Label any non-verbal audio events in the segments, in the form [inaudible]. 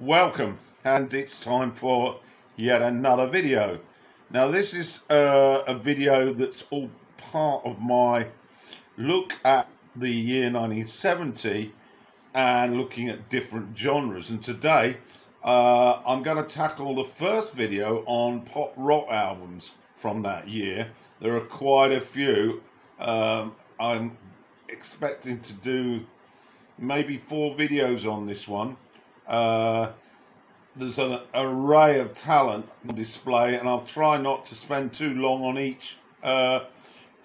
welcome and it's time for yet another video. Now this is uh, a video that's all part of my look at the year 1970 and looking at different genres. And today uh, I'm going to tackle the first video on pop rock albums from that year. There are quite a few. Um, I'm expecting to do maybe four videos on this one uh, there's an array of talent on display, and I'll try not to spend too long on each uh,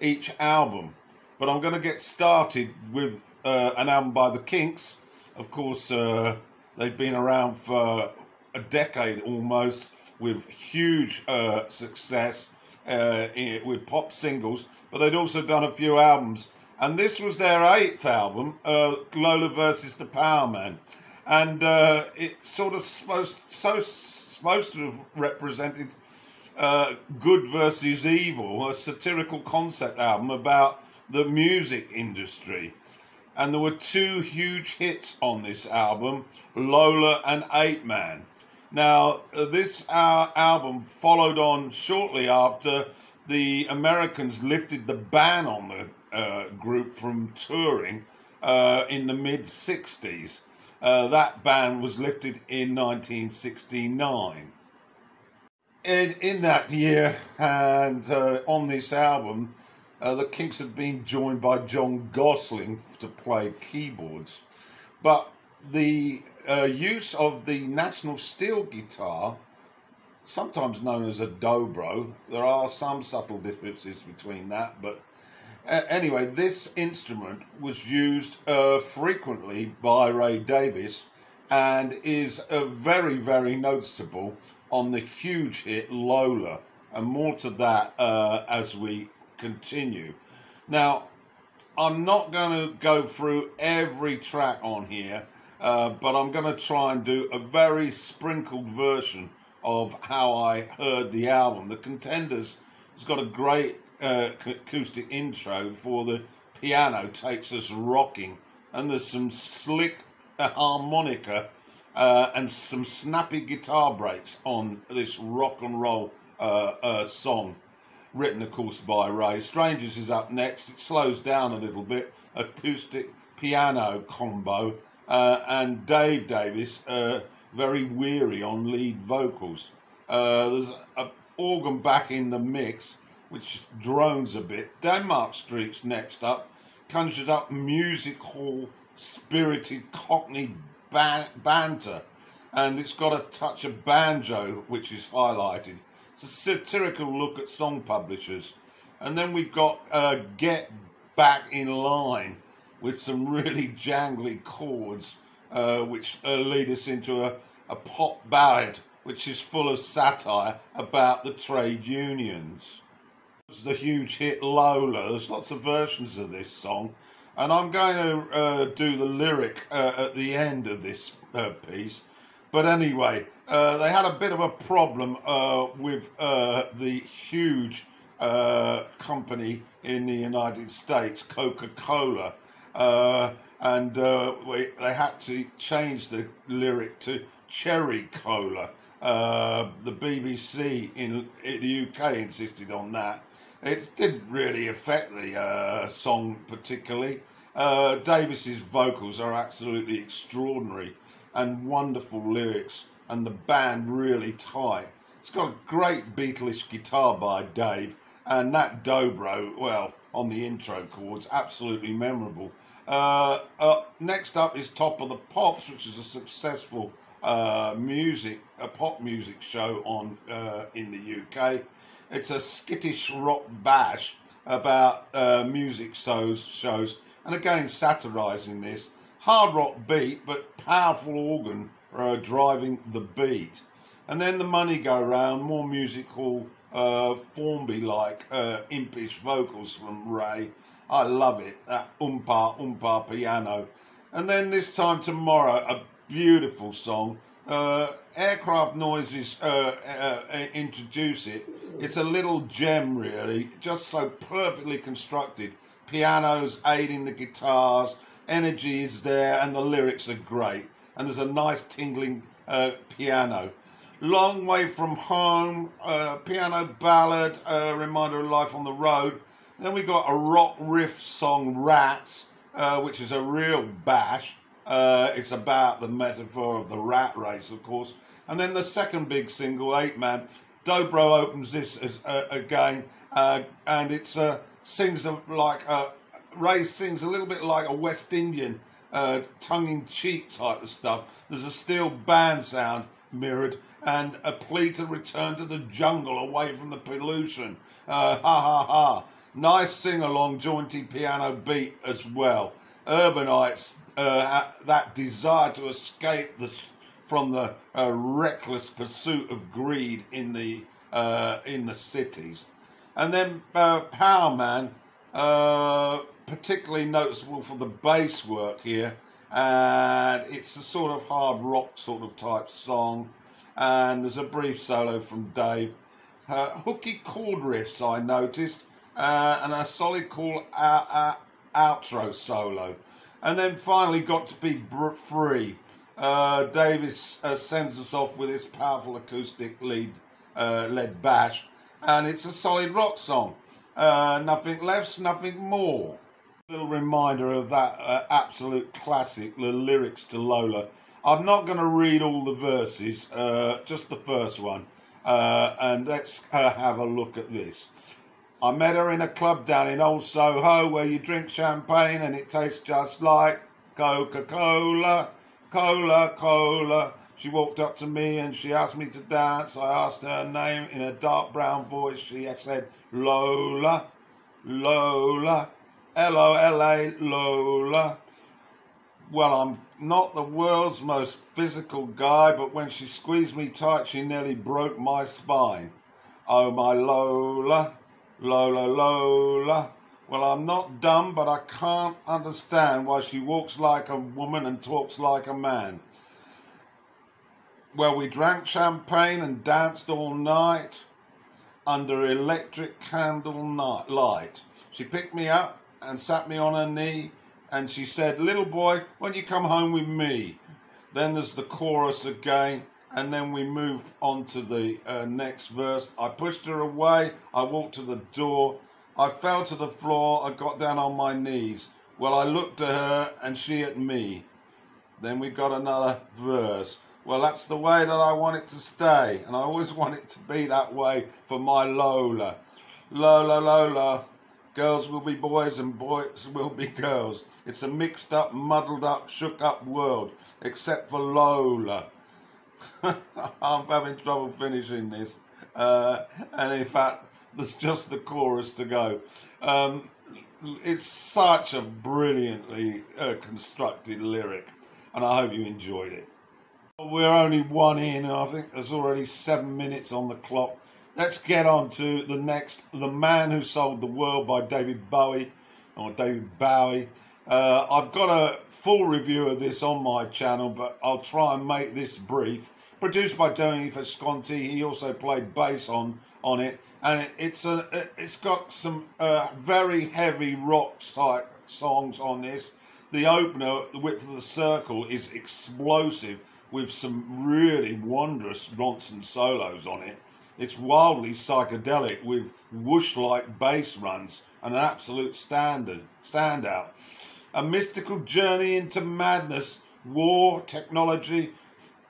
each album. But I'm going to get started with uh, an album by the Kinks. Of course, uh, they've been around for a decade almost, with huge uh, success uh, with pop singles. But they'd also done a few albums, and this was their eighth album, Lola versus the Powerman and uh, it sort of supposed so supposed to have represented uh, good versus evil, a satirical concept album about the music industry. And there were two huge hits on this album, Lola and Apeman. Now, uh, this uh, album followed on shortly after the Americans lifted the ban on the uh, group from touring uh, in the mid 60s. Uh, that ban was lifted in 1969. In, in that year, and uh, on this album, uh, the Kinks had been joined by John Gosling to play keyboards. But the uh, use of the National Steel guitar, sometimes known as a dobro, there are some subtle differences between that, but uh, anyway, this instrument was used uh, frequently by Ray Davies and is uh, very, very noticeable on the huge hit Lola. And more to that uh, as we continue. Now, I'm not going to go through every track on here, uh, but I'm going to try and do a very sprinkled version of how I heard the album. The Contenders has got a great uh, acoustic intro for the piano takes us rocking, and there's some slick uh, harmonica uh, and some snappy guitar breaks on this rock and roll uh, uh, song, written, of course, by Ray. Strangers is up next. It slows down a little bit, acoustic piano combo, uh, and Dave Davies very weary on lead vocals. there's an organ back in the mix which drones a bit. Denmark Street's next up, conjured up music hall spirited cockney ban- banter, and it's got a touch of banjo, which is highlighted. It's a satirical look at song publishers. And then we've got uh, Get Back in Line with some really jangly chords, uh, which uh, lead us into a, a pop ballad which is full of satire about the trade unions. The huge hit Lola. There's lots of versions of this song, and I'm going to uh, do the lyric uh, at the end of this uh, piece. But anyway, uh, they had a bit of a problem uh, with uh, the huge company in the United States, Coca Cola. and we, they had to change the lyric to cherry cola. the BBC in, in the UK insisted on that it didn't really affect the uh, song particularly. Uh, Davies's vocals are absolutely extraordinary and wonderful lyrics, and the band really tight. It's got a great Beatles guitar by Dave, and that dobro, well, on the intro chords, absolutely memorable. Uh, uh, next up is Top of the Pops, which is a successful uh, music, a pop music show on uh, in the UK. It's a skittish rock bash about uh, music shows, shows, and again satirising this hard rock beat, but powerful organ uh, driving the beat. And then the money go round, more musical, uh, Formby like uh, impish vocals from Ray. I love it. That umpa umpa piano. And then this time tomorrow, a beautiful song uh, aircraft noises uh, uh, uh, introduce it. It's a little gem, really, just so perfectly constructed. Pianos aiding the guitars, energy is there, and the lyrics are great. and there's a nice tingling uh, piano. Long Way from Home, uh, piano ballad, reminder of life on the road. Then we got a rock riff song, Rats, which is a real bash. Uh, it's about the metaphor of the rat race, of course. And then the second big single, Apeman, Dobro opens this as, uh, again, uh, and it's sings like a, Ray sings a little bit like a West Indian tongue-in-cheek type of stuff. There's a steel band sound mirrored and a plea to return to the jungle away from the pollution. Uh, ha ha ha. Nice sing along, jaunty piano beat as well. Urbanites, uh, that desire to escape the, from the uh, reckless pursuit of greed in the uh, in the cities, and then uh, Power Man, uh, particularly noticeable for the bass work here, and it's a sort of hard rock sort of type song and there's a brief solo from Dave. Hooky chord riffs I noticed, uh, and a solid cool out, out, outro solo. And then finally got to be free. Uh, Davies uh, sends us off with his powerful acoustic lead uh, led bash, and it's a solid rock song. Uh, nothing less, nothing more. Little reminder of that uh, absolute classic, the lyrics to Lola. I'm not going to read all the verses, uh, just the first one. And let's have a look at this. I met her in a club down in Old Soho where you drink champagne and it tastes just like Coca Cola, Cola, Cola. She walked up to me and she asked me to dance. I asked her name in a dark brown voice. She said, Lola, Lola, L O L A, Lola. Well, I'm not the world's most physical guy, but when she squeezed me tight, she nearly broke my spine. Oh, my Lola, Lola, Lola. Well, I'm not dumb, but I can't understand why she walks like a woman and talks like a man. Well, we drank champagne and danced all night under electric candle night light. She picked me up and sat me on her knee and she said, Little boy, when you come home with me? Then there's the chorus again, and then we moved on to the uh, next verse. I pushed her away, I walked to the door, I fell to the floor, I got down on my knees. Well, I looked at her and she at me. Then we got another verse. Well, that's the way that I want it to stay, and I always want it to be that way for my Lola. Lola, Lola, Girls will be boys and boys will be girls. It's a mixed up, muddled up, shook up world, except for Lola. [laughs] I'm having trouble finishing this. Uh, and in fact, there's just the chorus to go. Um, it's such a brilliantly uh, constructed lyric, and I hope you enjoyed it. We're only one in, and I think there's already seven minutes on the clock let's get on to the next The Man Who Sold the World by David Bowie, or David Bowie. Uh, I've got a full review of this on my channel, but I'll try and make this brief. Produced by Tony Visconti, he also played bass on on it, and it, it's a it's got some uh, very heavy rock type songs on this. The opener, The Width of the Circle, is explosive with some really wondrous Ronson solos on it. It's wildly psychedelic with whoosh-like bass runs and an absolute standard standout. A mystical journey into madness, war, technology,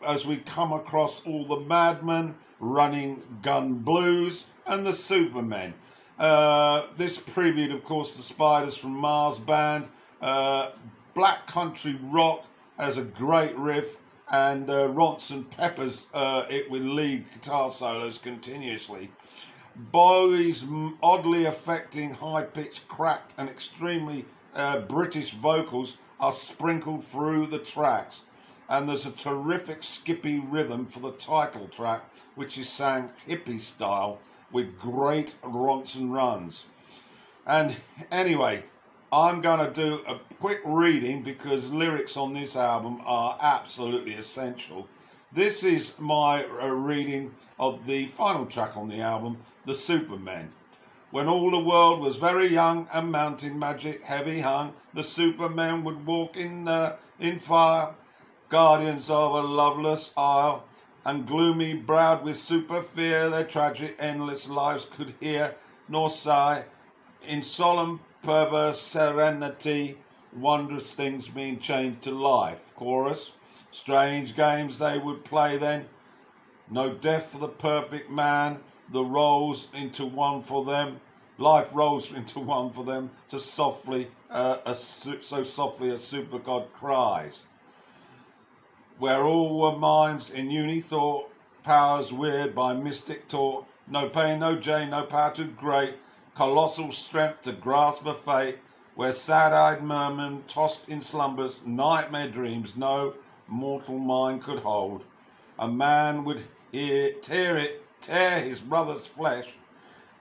as we come across all the madmen, running gun blues, and the supermen. Uh, this previewed, of course, the Spiders from Mars band. Uh, black country rock has a great riff and uh, Ronson peppers uh, it with lead guitar solos continuously. Bowie's oddly affecting, high pitched, cracked, and extremely uh, British vocals are sprinkled through the tracks. And there's a terrific skippy rhythm for the title track, which is sang hippie style with great Ronson runs. And anyway, I'm going to do a quick reading because lyrics on this album are absolutely essential. This is my uh, reading of the final track on the album, The Supermen. When all the world was very young and mountain magic heavy hung, the Supermen would walk in uh, in fire guardians of a loveless isle, and gloomy browed with super fear, their tragic endless lives could hear nor sigh. In solemn perverse serenity, wondrous things being changed to life. Chorus, strange games they would play then. No death for the perfect man, the rolls into one for them. Life rolls [laughs] into one for them, to softly, uh, a, so softly a super god cries where all were minds in uni thought, powers weird by mystic taught, no pain, no gain, no power too great, colossal strength to grasp a fate, where sad-eyed mermen tossed in slumbers, nightmare dreams no mortal mind could hold. A man would hear, tear it, tear his brother's flesh,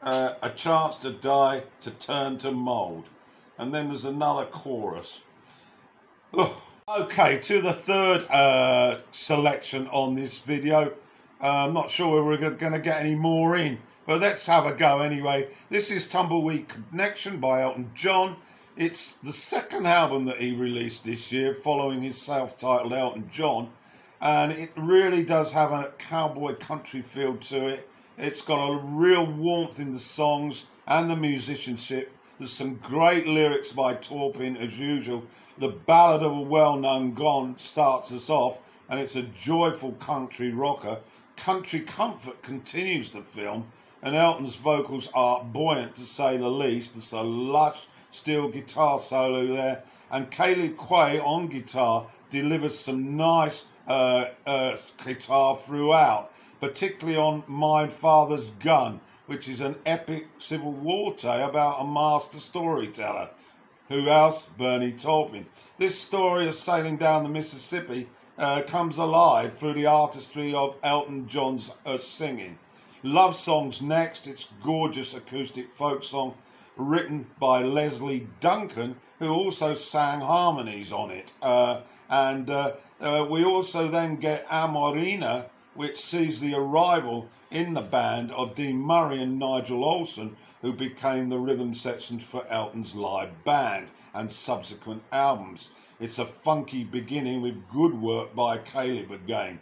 uh, a chance to die, to turn to mould. And then there's another chorus. Ugh. Okay, to the third uh, selection on this video. Uh, I'm not sure we're going to get any more in, but let's have a go anyway. This is Tumbleweed Connection by Elton John. It's the second album that he released this year following his self-titled Elton John. And it really does have a cowboy country feel to it. It's got a real warmth in the songs and the musicianship there's some great lyrics by Taupin as usual. The ballad of a well-known gun starts us off, and it's a joyful country rocker. Country comfort continues the film, and Elton's vocals are buoyant to say the least. There's a lush steel guitar solo there, and Caleb Quaye on guitar delivers some nice uh, uh, guitar throughout, particularly on My Father's Gun which is an epic Civil War tale about a master storyteller. Who else? Bernie Taupin. This story of sailing down the Mississippi uh, comes alive through the artistry of Elton John's uh, singing. Love Songs next, it's gorgeous acoustic folk song written by Lesley Duncan, who also sang harmonies on it. Uh, and uh, uh, we also then get Amoreena, which sees the arrival in the band of Dee Murray and Nigel Olsson, who became the rhythm section for Elton's live band and subsequent albums. It's a funky beginning with good work by Caleb again.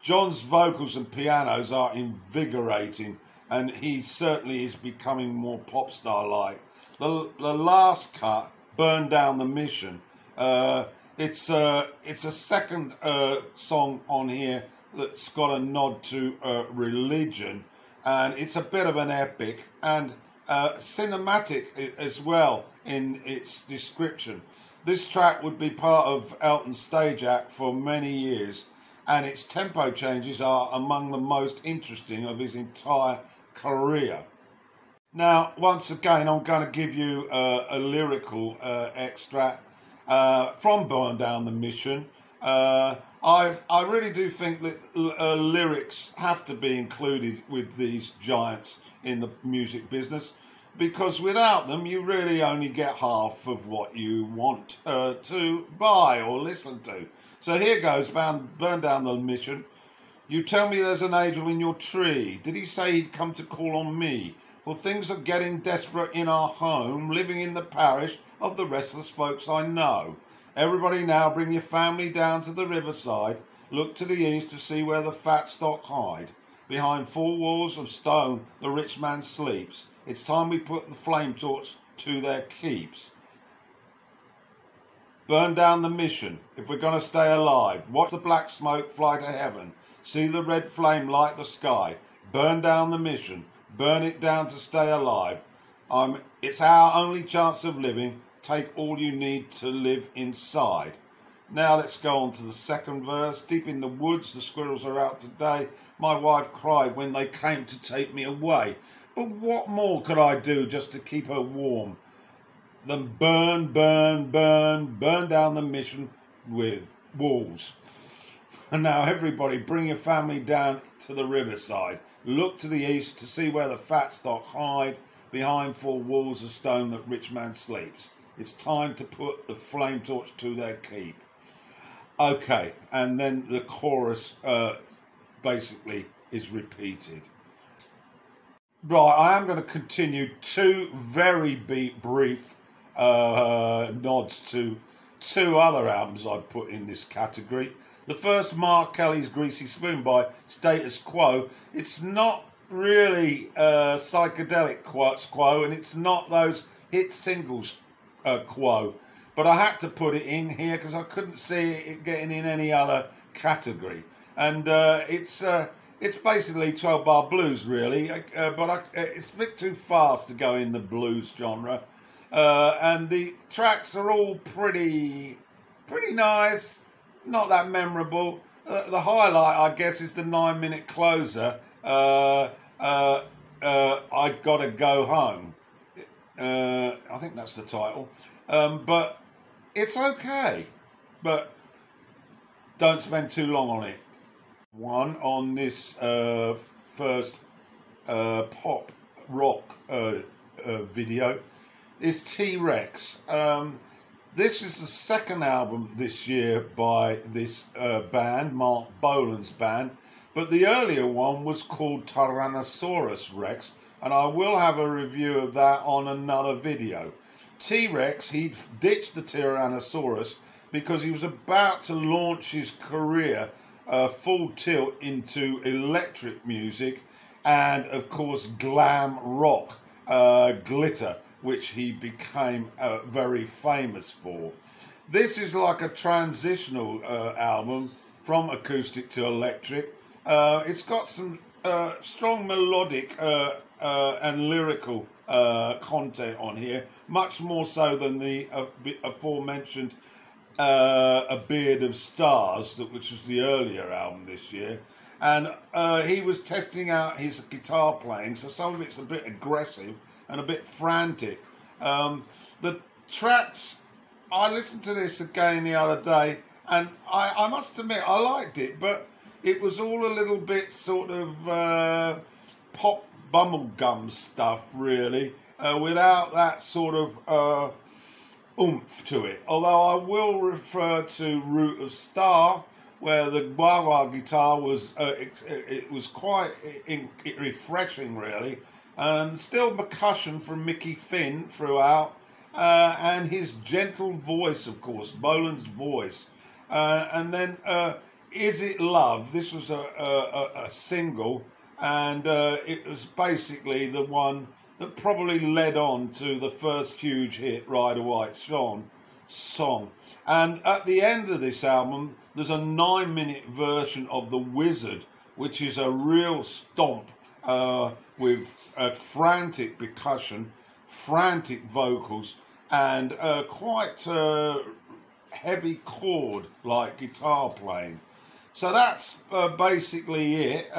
John's vocals and pianos are invigorating, and he certainly is becoming more pop star like. The, the last cut, Burn Down the Mission, uh, it's, uh, it's a second uh, song on here that's got a nod to uh, religion, and it's a bit of an epic and uh, cinematic as well in its description. This track would be part of Elton's stage act for many years, and its tempo changes are among the most interesting of his entire career. Now, once again, I'm going to give you uh, a lyrical uh, extract uh, from Burn Down the Mission. Uh, I I really do think that uh, lyrics have to be included with these giants in the music business because without them you really only get half of what you want uh, to buy or listen to. So here goes, burn, burn down the mission. You tell me there's an angel in your tree. Did he say he'd come to call on me? For things are getting desperate in our home, living in the parish of the restless folks I know. Everybody now bring your family down to the riverside. Look to the east to see where the fat stock hide. Behind four walls of stone the rich man sleeps. It's time we put the flame torch to their keeps. Burn down the mission if we're going to stay alive. Watch the black smoke fly to heaven. See the red flame light the sky. Burn down the mission. Burn it down to stay alive. Um, it's our only chance of living take all you need to live inside. Now let's go on to the second verse. Deep in the woods, the squirrels are out today. My wife cried when they came to take me away. But what more could I do just to keep her warm than burn, burn, burn, burn down the mission with walls? [laughs] And now, everybody, bring your family down to the riverside. Look to the east to see where the fat stock hide behind four walls of stone that rich man sleeps. It's time to put the flame torch to their keep. Okay, and then the chorus uh, basically is repeated. Right, I am going to continue two very brief uh, nods to two other albums I've put in this category. The first Ma Kelly's Greasy Spoon by Status Quo. It's not really uh, psychedelic quo, and it's not those hit singles uh, quo. But I had to put it in here because I couldn't see it getting in any other category. And uh, it's uh, it's basically 12 bar blues, really, uh, but I, it's a bit too fast to go in the blues genre. Uh, and the tracks are all pretty pretty nice, not that memorable. Uh, the highlight, I guess, is the nine minute closer. Uh, uh, uh, I gotta go home. Uh, I think that's the title. Um, but it's okay. But don't spend too long on it. One on this uh, first uh, pop rock uh, uh video is T Rex. Um, this is the second album this year by this uh, band, Marc Bolan's band, but the earlier one was called Tyrannosaurus Rex, and I will have a review of that on another video. T Rex, he ditched the Tyrannosaurus because he was about to launch his career uh, full tilt into electric music and, of course, glam rock, uh, glitter which he became uh, very famous for. This is like a transitional uh, album from acoustic to electric. Uh, it's got some uh, strong melodic uh, uh, and lyrical content on here, much more so than the aforementioned A Beard of Stars, which was the earlier album this year and uh, he was testing out his guitar playing, so some of it's a bit aggressive and a bit frantic. Um, the tracks, I listened to this again the other day, and I, I must admit I liked it, but it was all a little bit sort of uh, pop bubblegum stuff, really, uh, without that sort of uh, oomph to it. Although I will refer to Root of Star where the wah wah guitar was uh, it, it, was quite in, it refreshing really, and still percussion from Mickey Finn throughout, uh, and his gentle voice, of course, Bolan's voice, uh, and then uh, Is It Love? This was a, a, a single, and uh, it was basically the one that probably led on to the first huge hit, Ride a White Swan song. And at the end of this album, there's a nine minute version of The Wizard, which is a real stomp uh, with frantic percussion, frantic vocals, and uh, quite uh, heavy chord like guitar playing. So that's uh, basically it.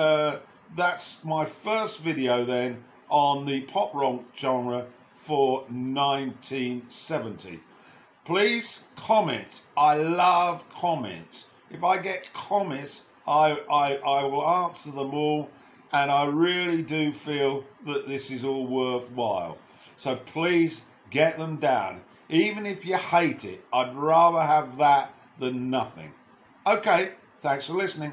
That's my first video then on the pop rock genre for 1970 please comment. I love comments. If I get comments, I, I, I will answer them all, and I really do feel that this is all worthwhile. So please get them down. Even if you hate it, I'd rather have that than nothing. Okay, thanks for listening.